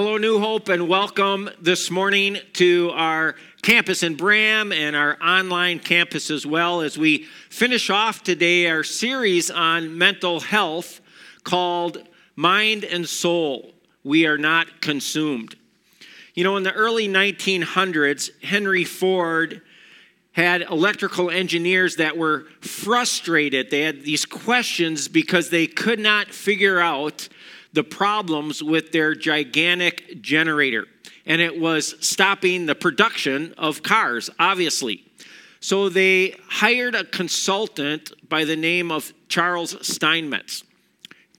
Hello, New Hope, and welcome this morning to our campus in Bram and our online campus as well as we finish off today our series on mental health called Mind and Soul. We are not consumed. You know, in the early 1900s, Henry Ford had electrical engineers that were frustrated. They had these questions because they could not figure out the problems with their gigantic generator. And it was stopping the production of cars, obviously. So they hired a consultant by the name of Charles Steinmetz.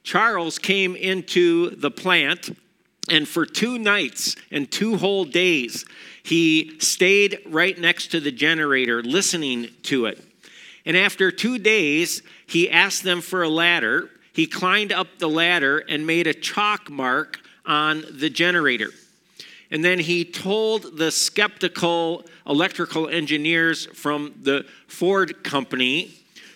Charles came into the plant, and for two nights and two whole days, he stayed right next to the generator, listening to it. And after two days, he asked them for a ladder he climbed up the ladder and made a chalk mark on the generator. And then he told the skeptical electrical engineers from the Ford company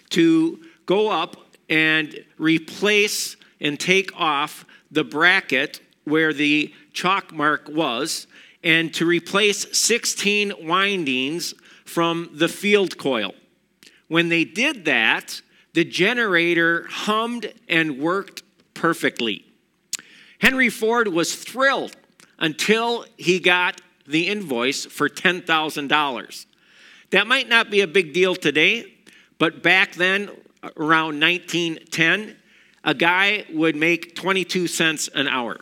to go up and replace and take off the bracket where the chalk mark was and to replace 16 windings from the field coil. When they did that, the generator hummed and worked perfectly. Henry Ford was thrilled until he got the invoice for $10,000. That might not be a big deal today, but back then, around 1910, a guy would make 22 cents an hour.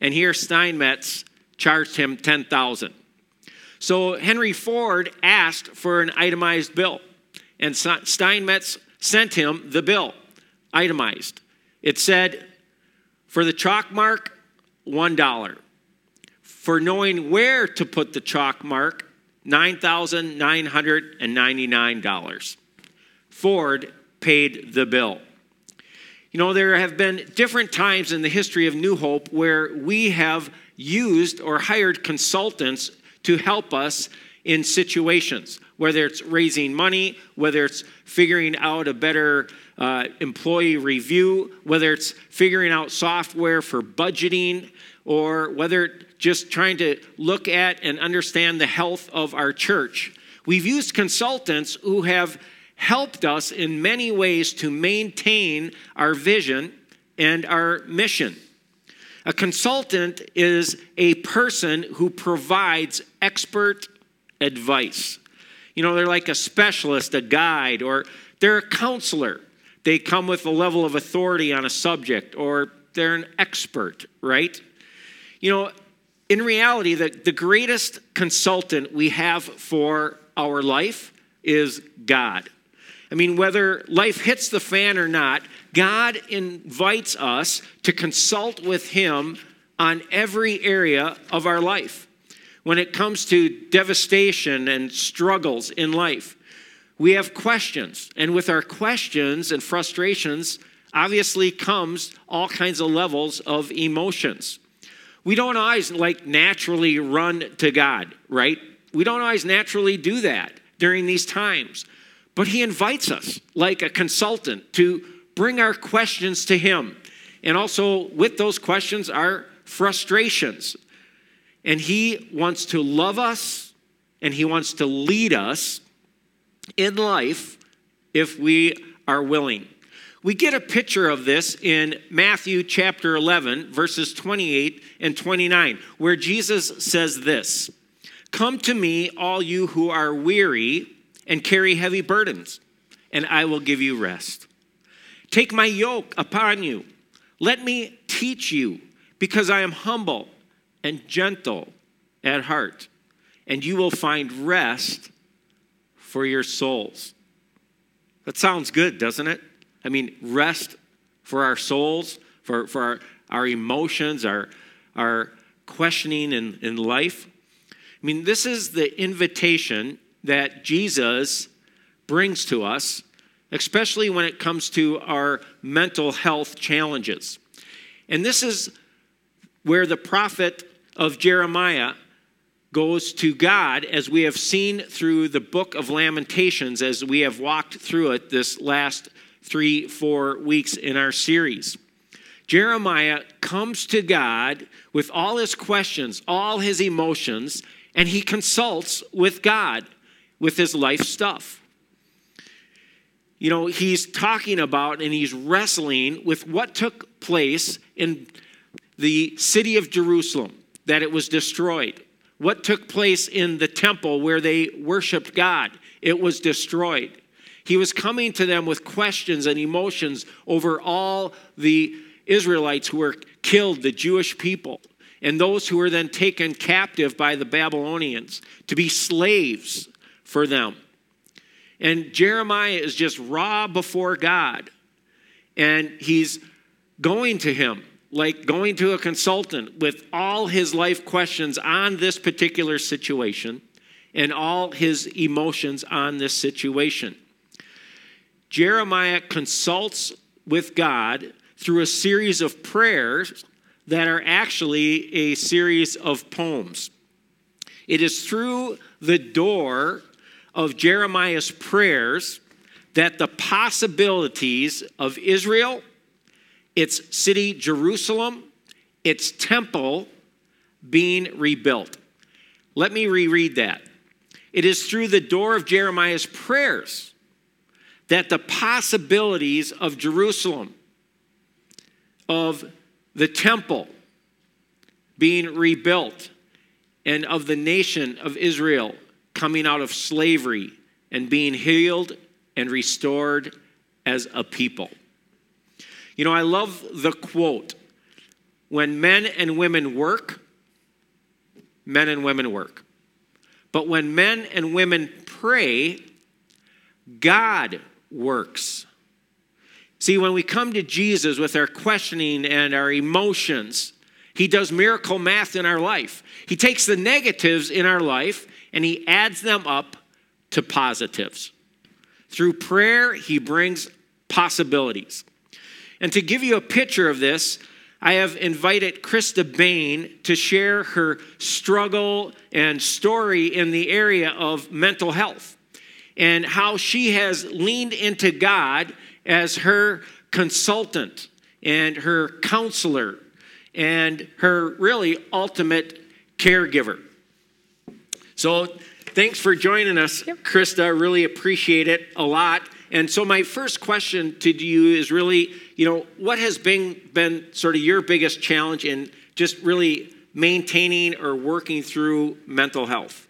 And here Steinmetz charged him 10,000. So Henry Ford asked for an itemized bill, and Steinmetz sent him the bill, itemized. It said, for the chalk mark, $1. For knowing where to put the chalk mark, $9,999. Ford paid the bill. You know, there have been different times in the history of New Hope where we have used or hired consultants to help us in situations, whether it's raising money, whether it's figuring out a better uh, employee review, whether it's figuring out software for budgeting, or whether just trying to look at and understand the health of our church. We've used consultants who have helped us in many ways to maintain our vision and our mission. A consultant is a person who provides expert advice. You know, they're like a specialist, a guide, or they're a counselor. They come with a level of authority on a subject, or they're an expert, right? You know, in reality, the, the greatest consultant we have for our life is God. I mean, whether life hits the fan or not, God invites us to consult with Him on every area of our life when it comes to devastation and struggles in life. We have questions, and with our questions and frustrations, obviously comes all kinds of levels of emotions. We don't always like naturally run to God, right? We don't always naturally do that during these times. But He invites us, like a consultant, to bring our questions to Him. And also, with those questions, our frustrations and He wants to love us and He wants to lead us in life if we are willing. We get a picture of this in Matthew chapter 11, verses 28 and 29, where Jesus says this Come to me, all you who are weary and carry heavy burdens, and I will give you rest. Take my yoke upon you. Let me teach you, because I am humble and gentle at heart, and you will find rest for your souls. That sounds good, doesn't it? I mean, rest for our souls, for, for our, our emotions, our, our questioning in, in life. I mean, this is the invitation that Jesus brings to us, especially when it comes to our mental health challenges. And this is where the prophet of Jeremiah goes to God, as we have seen through the book of Lamentations, as we have walked through it this last three, four weeks in our series. Jeremiah comes to God with all his questions, all his emotions, and he consults with God with his life stuff. You know, he's talking about and he's wrestling with what took place in the city of Jerusalem, that it was destroyed. What took place in the temple where they worshiped God, it was destroyed. He was coming to them with questions and emotions over all the Israelites who were killed, the Jewish people, and those who were then taken captive by the Babylonians to be slaves for them. And Jeremiah is just raw before God. And he's going to him, like going to a consultant with all his life questions on this particular situation and all his emotions on this situation. Jeremiah consults with God through a series of prayers that are actually a series of poems. It is through the door of Jeremiah's prayers that the possibilities of Israel, its city Jerusalem, its temple being rebuilt. Let me reread that. It is through the door of Jeremiah's prayers that the possibilities of Jerusalem, of the temple being rebuilt, and of the nation of Israel coming out of slavery and being healed and restored as a people. You know, I love the quote when men and women work, men and women work. But when men and women pray, God works. See, when we come to Jesus with our questioning and our emotions, He does miracle math in our life. He takes the negatives in our life and He adds them up to positives. Through prayer, He brings possibilities. And to give you a picture of this, I have invited Krista Bain to share her struggle and story in the area of mental health and how she has leaned into God as her consultant and her counselor and her really ultimate caregiver. So, thanks for joining us, yep. Krista. Really appreciate it a lot. And so, my first question to you is really, you know, what has been, been sort of your biggest challenge in just really maintaining or working through mental health?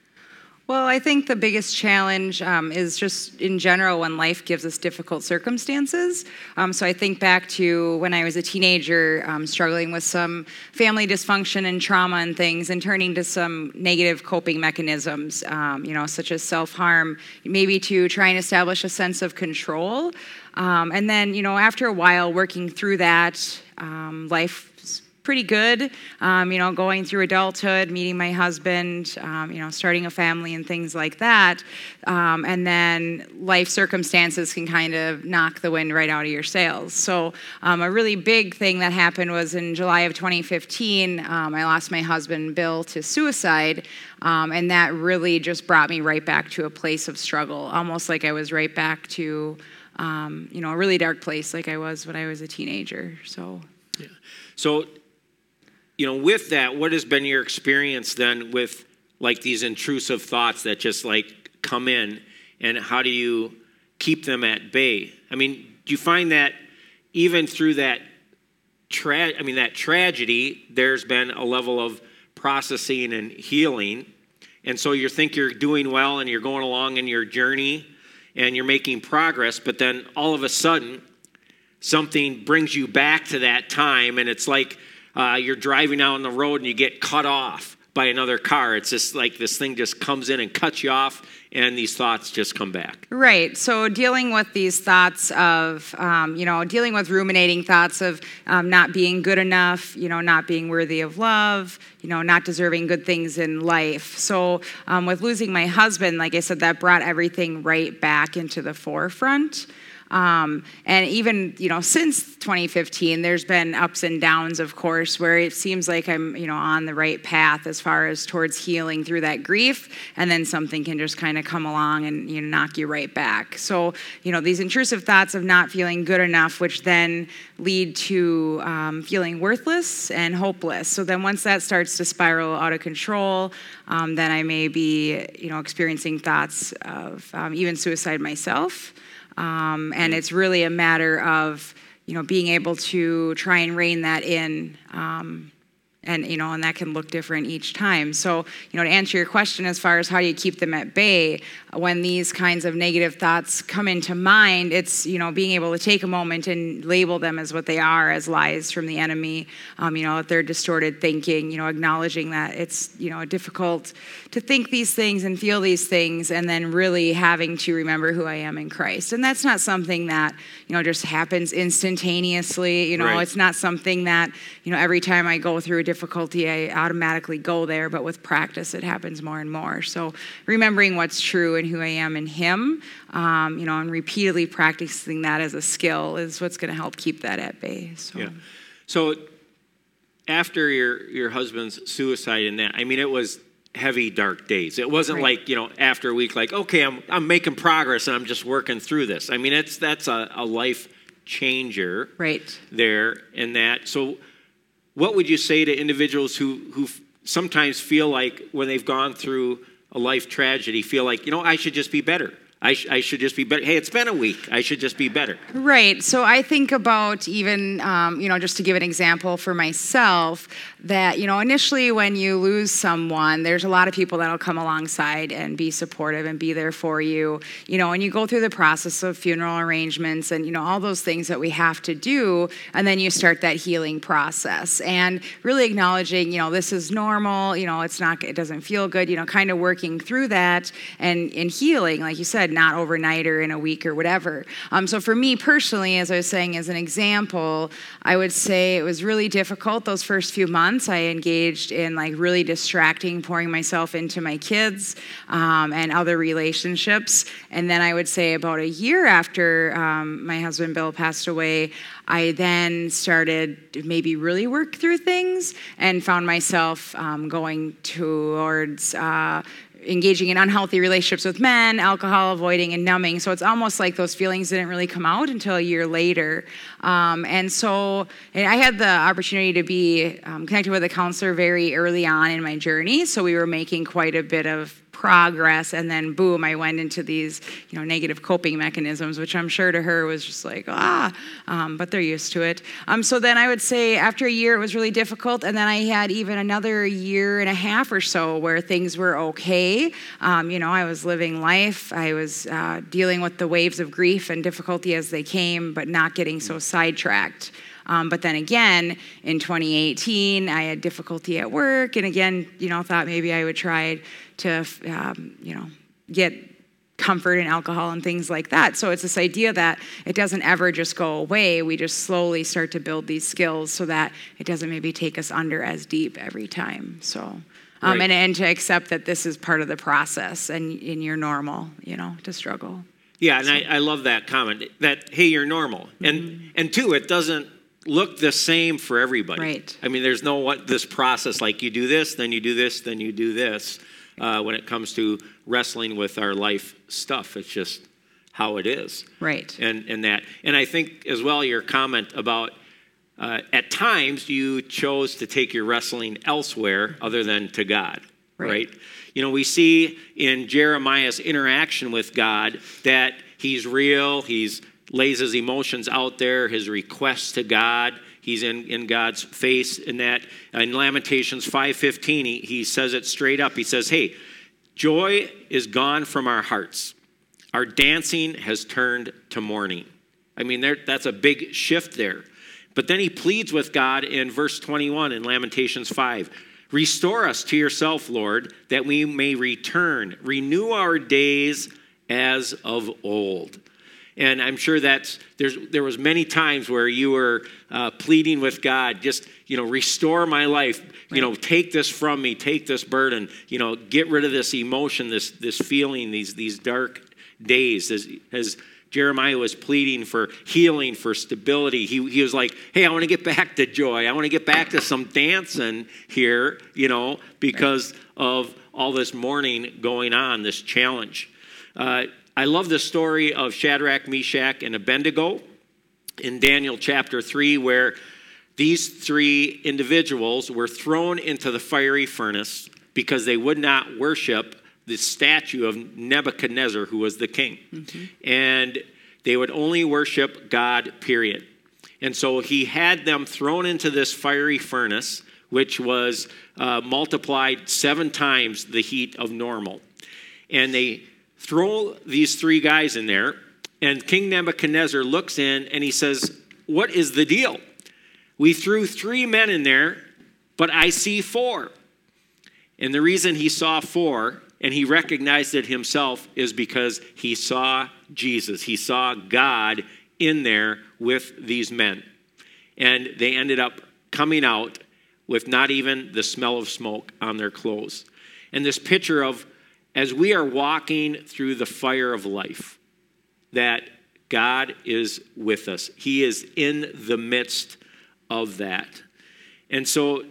Well, I think the biggest challenge um, is just in general when life gives us difficult circumstances. Um, so I think back to when I was a teenager, um, struggling with some family dysfunction and trauma and things, and turning to some negative coping mechanisms, um, you know, such as self harm, maybe to try and establish a sense of control. Um, and then, you know, after a while working through that, um, life pretty good. Um, you know, going through adulthood, meeting my husband, um, you know, starting a family and things like that. Um, and then life circumstances can kind of knock the wind right out of your sails. So, um, a really big thing that happened was in July of 2015, um, I lost my husband, Bill, to suicide. Um, and that really just brought me right back to a place of struggle, almost like I was right back to, you know, a really dark place like I was when I was a teenager. So, yeah. So, you know, with that, what has been your experience then with like these intrusive thoughts that just like come in, and how do you keep them at bay? I mean, do you find that even through that tra- I mean that tragedy, there's been a level of processing and healing, and so you think you're doing well and you're going along in your journey and you're making progress, but then all of a sudden something brings you back to that time, and it's like uh, you're driving out on the road and you get cut off by another car. It's just like this thing just comes in and cuts you off, and these thoughts just come back. Right. So dealing with these thoughts of, um, you know, dealing with ruminating thoughts of um, not being good enough, you know, not being worthy of love, you know, not deserving good things in life. So um, with losing my husband, like I said, that brought everything right back into the forefront. Um, and even, you know, since 2015, there's been ups and downs, of course, where it seems like I'm, you know, on the right path as far as towards healing through that grief, and then something can just kind of come along and you know, knock you right back. So, you know, these intrusive thoughts of not feeling good enough, which then lead to um, feeling worthless and hopeless. So then once that starts to spiral out of control, um, then I may be, you know, experiencing thoughts of um, even suicide myself. Um, and it's really a matter of, you know, being able to try and rein that in. Um, and you know and that can look different each time so you know to answer your question as far as how do you keep them at bay when these kinds of negative thoughts come into mind it's you know being able to take a moment and label them as what they are as lies from the enemy um, you know if they're distorted thinking you know acknowledging that it's you know difficult to think these things and feel these things and then really having to remember who i am in christ and that's not something that you know just happens instantaneously you know Right. it's not something that you know every time i go through a difficulty i automatically go there but with practice it happens more and more so remembering what's true and who i am in him um, you know and repeatedly practicing that as a skill is what's going to help keep that at bay so Yeah. So after your your husband's suicide and that, I mean, it was heavy, dark days. It wasn't Right. like you know after a week, like okay, I'm I'm making progress and I'm just working through this. I mean, it's that's a, a life changer right there in that. So, what would you say to individuals who who sometimes feel like when they've gone through a life tragedy, feel like you know I should just be better. I, sh- I should just be better. Hey, it's been a week. I should just be better. Right. So I think about even, um, you know, just to give an example for myself, that, you know, initially when you lose someone, there's a lot of people that'll come alongside and be supportive and be there for you, you know, and you go through the process of funeral arrangements and, you know, all those things that we have to do. And then you start that healing process and really acknowledging, you know, this is normal, you know, it's not, it doesn't feel good, you know, kind of working through that and, and healing, like you said, not overnight or in a week or whatever. Um, so for me personally, as I was saying, as an example, I would say it was really difficult those first few months. I engaged in like really distracting, pouring myself into my kids um, and other relationships. And then I would say about a year after um, my husband Bill passed away, I then started maybe really work through things and found myself um, going towards. Uh, engaging in unhealthy relationships with men, alcohol avoiding, and numbing. So it's almost like those feelings didn't really come out until a year later. Um, and so and I had the opportunity to be um, connected with a counselor very early on in my journey. So we were making quite a bit of progress and then boom i went into these you know negative coping mechanisms which i'm sure to her was just like ah um, but they're used to it. Um, so then i would say after a year it was really difficult and then i had even another year and a half or so where things were okay. Um, you know i was living life i was uh, dealing with the waves of grief and difficulty as they came but not getting so sidetracked. Um, but then again, in 2018, I had difficulty at work, and again, you know, thought maybe I would try to, um, you know, get comfort in alcohol and things like that. So it's this idea that it doesn't ever just go away. We just slowly start to build these skills so that it doesn't maybe take us under as deep every time. So. Um, Right. and, and to accept that this is part of the process and, and you're normal, you know, to struggle. Yeah, and I, I love that comment that hey, you're normal, and Mm-hmm. and two, it doesn't look the same for everybody. Right. I mean, there's no what this process like you do this, then you do this, then you do this. Uh, when it comes to wrestling with our life stuff, it's just how it is. Right. And and that, and I think as well your comment about. Uh, at times, you chose to take your wrestling elsewhere other than to God, Right. right? You know, we see in Jeremiah's interaction with God that he's real, he's lays his emotions out there, his requests to God. He's in, in God's face in that. Uh, in Lamentations 5.15, he, he says it straight up. He says, hey, joy is gone from our hearts. Our dancing has turned to mourning. I mean, there, that's a big shift there. But then he pleads with God in verse 21 in Lamentations 5 Restore us to yourself, Lord, that we may return. Renew our days as of old. And I'm sure that's there's there was many times where you were uh, pleading with God, just you know, restore my life. You know, take this from me, take this burden. You know, get rid of this emotion, this this feeling, these these dark days. As, as Jeremiah was pleading for healing, for stability. He, he was like, hey, I want to get back to joy. I want to get back to some dancing here, you know, because right. of all this mourning going on, this challenge. Uh, I love the story of Shadrach, Meshach, and Abednego in Daniel chapter 3, where these three individuals were thrown into the fiery furnace because they would not worship the statue of Nebuchadnezzar, who was the king. Mm-hmm. And they would only worship God, period. And so he had them thrown into this fiery furnace, which was uh, multiplied seven times the heat of normal. And they throw these three guys in there, and King Nebuchadnezzar looks in and he says, What is the deal? We threw three men in there, but I see four. And the reason he saw four and he recognized it himself is because he saw Jesus. He saw God in there with these men. And they ended up coming out with not even the smell of smoke on their clothes. And this picture of as we are walking through the fire of life, that God is with us. He is in the midst of that. And so,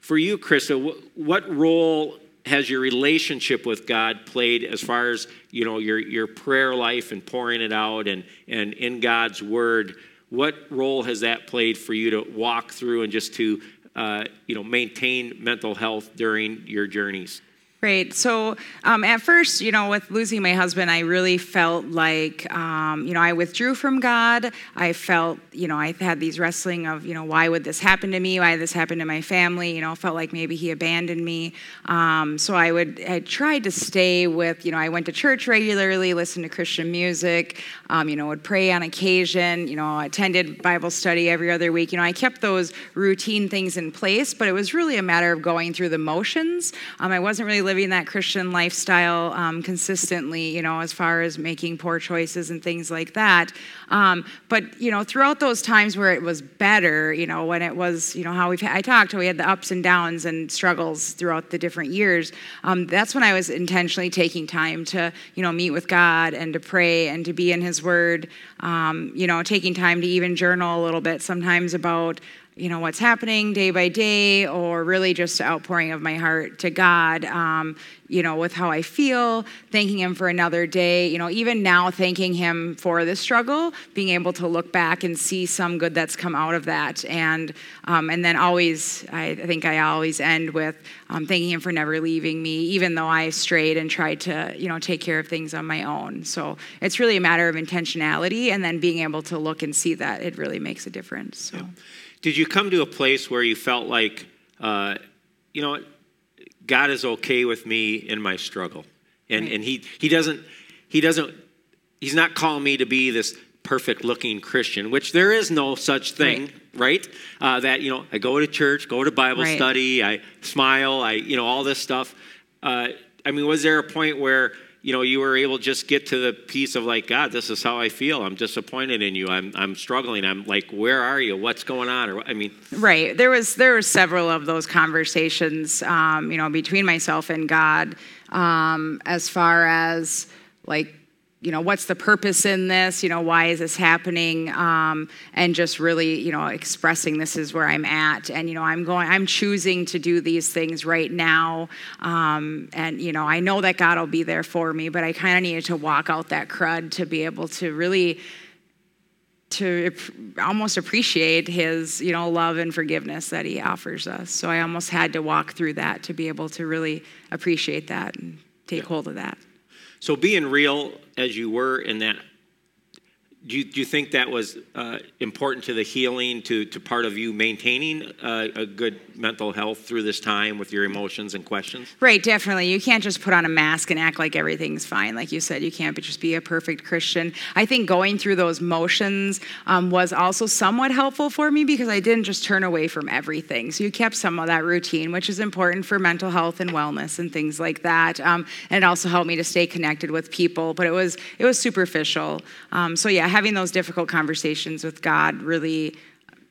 for you, Krista, what role has your relationship with God played as far as you know your, your prayer life and pouring it out and, and in God's Word? What role has that played for you to walk through and just to uh, you know maintain mental health during your journeys? Great. So um, at first, you know, with losing my husband, I really felt like, um, you know, I withdrew from God. I felt, you know, I had these wrestling of, you know, why would this happen to me? Why did this happen to my family? You know, felt like maybe he abandoned me. Um, so I would, I tried to stay with, you know, I went to church regularly, listened to Christian music, um, you know, would pray on occasion, you know, attended Bible study every other week. You know, I kept those routine things in place, but it was really a matter of going through the motions. Um, I wasn't really living living that Christian lifestyle um, consistently, you know, as far as making poor choices and things like that. Um, but, you know, throughout those times where it was better, you know, when it was, you know, how we've, I talked, we had the ups and downs and struggles throughout the different years. Um, that's when I was intentionally taking time to, you know, meet with God and to pray and to be in His Word, um, you know, taking time to even journal a little bit sometimes about you know what's happening day by day or really just outpouring of my heart to god um, you know with how i feel thanking him for another day you know even now thanking him for the struggle being able to look back and see some good that's come out of that and um, and then always i think i always end with um, thanking him for never leaving me even though i strayed and tried to you know take care of things on my own so it's really a matter of intentionality and then being able to look and see that it really makes a difference so. Yeah. Did you come to a place where you felt like, uh, you know, God is okay with me in my struggle, and right. and he he doesn't he doesn't he's not calling me to be this perfect looking Christian, which there is no such thing, right? right? Uh, that you know, I go to church, go to Bible right. study, I smile, I you know all this stuff. Uh, I mean, was there a point where you know, you were able to just get to the piece of like, God, this is how I feel. I'm disappointed in you. I'm, I'm struggling. I'm like, where are you? What's going on? Or I mean, right. There was there were several of those conversations, um, you know, between myself and God, um, as far as like you know what's the purpose in this? You know why is this happening? Um, and just really you know expressing this is where i'm at. And you know i'm going i'm choosing to do these things right now. Um, and you know i know that god will be there for me but i kind of needed to walk out that crud to be able to really to almost appreciate his you know love and forgiveness that he offers us. So i almost had to walk through that to be able to really appreciate that and take yeah. hold of that. So being real as you were in that do you, do you think that was uh, important to the healing, to, to part of you maintaining uh, a good mental health through this time with your emotions and questions? Right, definitely. You can't just put on a mask and act like everything's fine. Like you said, you can't just be a perfect Christian. I think going through those motions um, was also somewhat helpful for me because I didn't just turn away from everything. So you kept some of that routine, which is important for mental health and wellness and things like that. Um, and it also helped me to stay connected with people, but it was it was superficial. Um, so yeah having those difficult conversations with God really,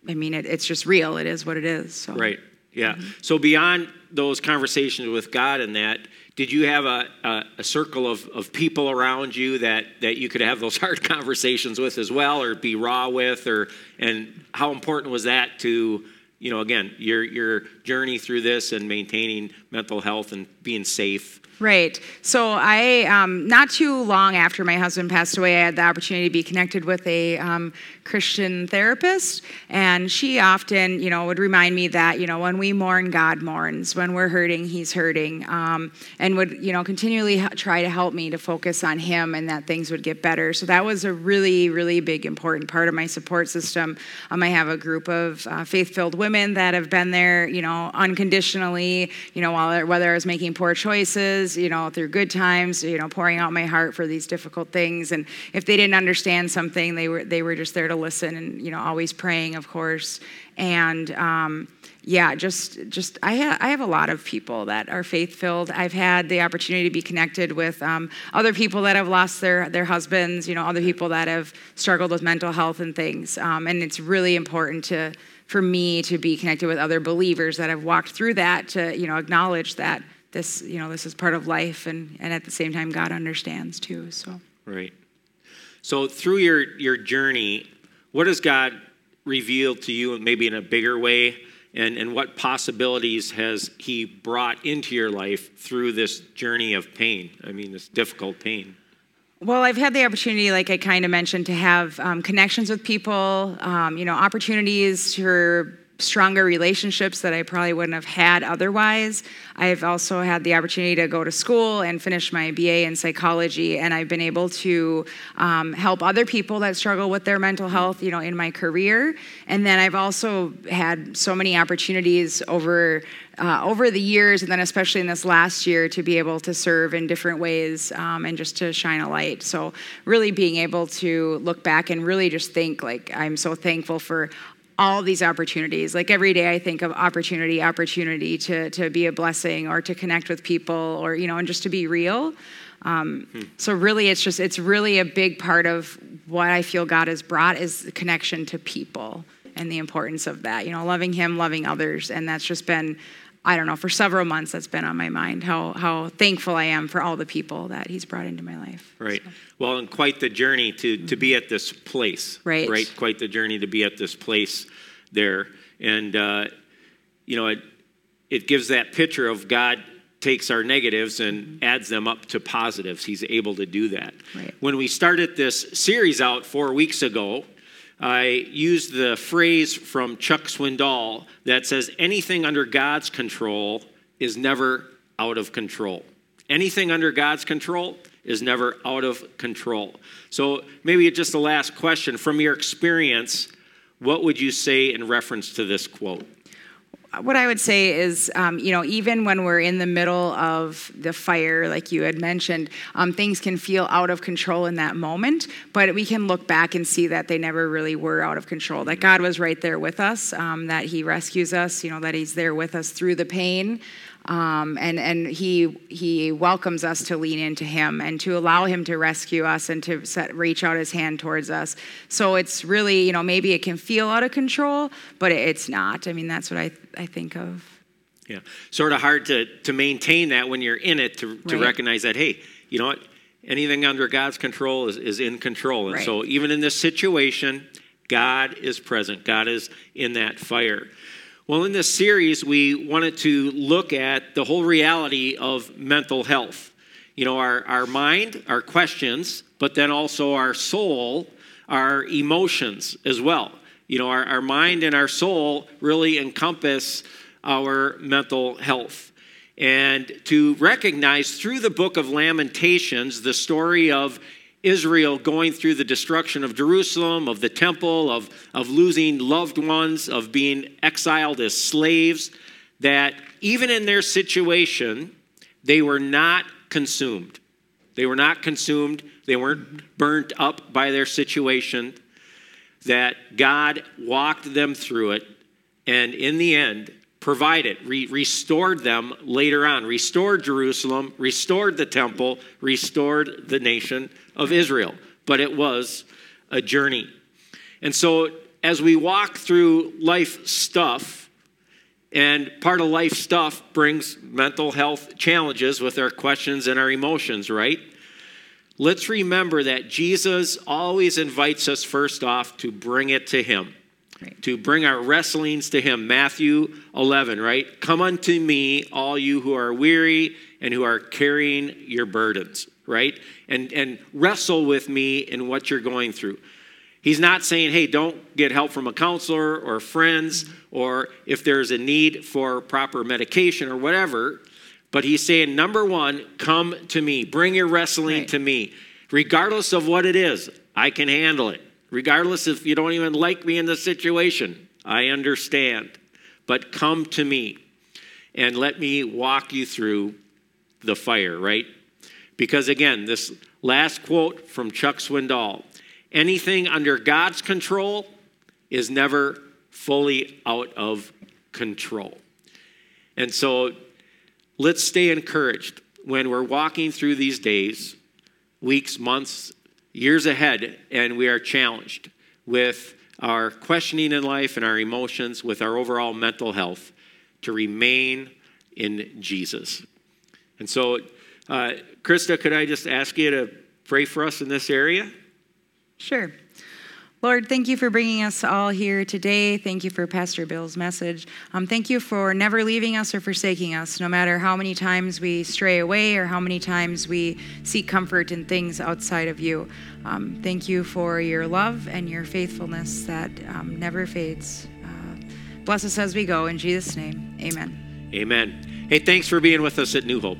I mean, it, it's just real. It is what it is. So. Right. Yeah. Mm-hmm. So beyond those conversations with God and that, did you have a, a, a, circle of, of people around you that, that you could have those hard conversations with as well or be raw with or and how important was that to you know again your your journey through this and maintaining mental health and being safe Right. So I, um, not too long after my husband passed away, I had the opportunity to be connected with a um, Christian therapist, and she often, you know, would remind me that, you know, when we mourn, God mourns. When we're hurting, He's hurting, um, and would, you know, continually try to help me to focus on Him and that things would get better. So that was a really, really big, important part of my support system. Um, I have a group of uh, faith-filled women that have been there, you know, unconditionally, you know, while, whether I was making poor choices, you know, through good times, you know, pouring out my heart for these difficult things, and if they didn't understand something, they were they were just there to listen and you know always praying of course. And um, yeah just just I, ha- I have a lot of people that are faith filled i've had the opportunity to be connected with um, other people that have lost their their husbands you know other people that have struggled with mental health and things. Um, and it's really important to for me to be connected with other believers that have walked through that to you know acknowledge that this you know this is part of life and and at the same time god understands too so right so through your your journey what has God revealed to you, maybe in a bigger way? And, and what possibilities has He brought into your life through this journey of pain? I mean, this difficult pain. Well, I've had the opportunity, like I kind of mentioned, to have um, connections with people, um, you know, opportunities for stronger relationships that I probably wouldn't have had otherwise. I've also had the opportunity to go to school and finish my BA in psychology, and I've been able to um, help other people that struggle with their mental health, you know, in my career. And then I've also had so many opportunities over uh, over the years, and then especially in this last year, to be able to serve in different ways um, and just to shine a light. So, really being able to look back and really just think like I'm so thankful for all these opportunities. Like every day I think of opportunity, opportunity to, to be a blessing or to connect with people or, you know, and just to be real. Um, hmm. So really it's just, it's really a big part of what I feel God has brought is the connection to people and the importance of that, you know, loving him, loving others. And that's just been, I don't know, for several months that's been on my mind, how, how thankful I am for all the people that he's brought into my life. Right. So. Well, and quite the journey to, to be at this place. Right. Right. Quite the journey to be at this place there. And, uh, you know, it, it gives that picture of God takes our negatives and adds them up to positives. He's able to do that. Right. When we started this series out four weeks ago, I used the phrase from Chuck Swindoll that says anything under God's control is never out of control. Anything under God's control is never out of control. So, maybe just the last question from your experience, what would you say in reference to this quote? What I would say is, um, you know, even when we're in the middle of the fire, like you had mentioned, um, things can feel out of control in that moment, but we can look back and see that they never really were out of control. That God was right there with us, um, that He rescues us, you know, that He's there with us through the pain. Um, and and he he welcomes us to lean into him and to allow him to rescue us and to set, reach out his hand towards us. So it's really you know maybe it can feel out of control, but it's not. I mean that's what I I think of. Yeah, sort of hard to to maintain that when you're in it to to right. recognize that hey you know what anything under God's control is is in control and right. so even in this situation God is present. God is in that fire. Well, in this series, we wanted to look at the whole reality of mental health. You know, our, our mind, our questions, but then also our soul, our emotions as well. You know, our, our mind and our soul really encompass our mental health. And to recognize through the book of Lamentations the story of Israel going through the destruction of Jerusalem, of the temple, of, of losing loved ones, of being exiled as slaves, that even in their situation, they were not consumed. They were not consumed. They weren't burnt up by their situation. That God walked them through it. And in the end, provided, re- restored them later on, restored Jerusalem, restored the temple, restored the nation of Israel. But it was a journey. And so, as we walk through life stuff, And part of life stuff brings mental health challenges with our questions and our emotions, right? Let's remember that Jesus always invites us first off to bring it to Him, right. to bring our wrestlings to Him. Matthew 11, right? Come unto me, all you who are weary and who are carrying your burdens, right? And, and wrestle with me in what you're going through. He's not saying, hey, don't get help from a counselor or friends, or if there's a need for proper medication or whatever. But he's saying, number one, come to me. Bring your wrestling right. to me. Regardless of what it is, I can handle it. Regardless if you don't even like me in the situation, I understand. But come to me and let me walk you through the fire, right? Because again, this last quote from Chuck Swindoll anything under God's control is never fully out of control. And so let's stay encouraged when we're walking through these days, weeks, months, years ahead, and we are challenged with our questioning in life and our emotions, with our overall mental health, to remain in Jesus. And so, uh, Krista, could I just ask you to pray for us in this area? Sure. Lord, thank you for bringing us all here today. Thank you for Pastor Bill's message. Um, thank you for never leaving us or forsaking us, no matter how many times we stray away or how many times we seek comfort in things outside of you. Um, thank you for your love and your faithfulness that um, never fades. Uh, bless us as we go. In Jesus' name, amen. Amen. Hey, thanks for being with us at New Hope.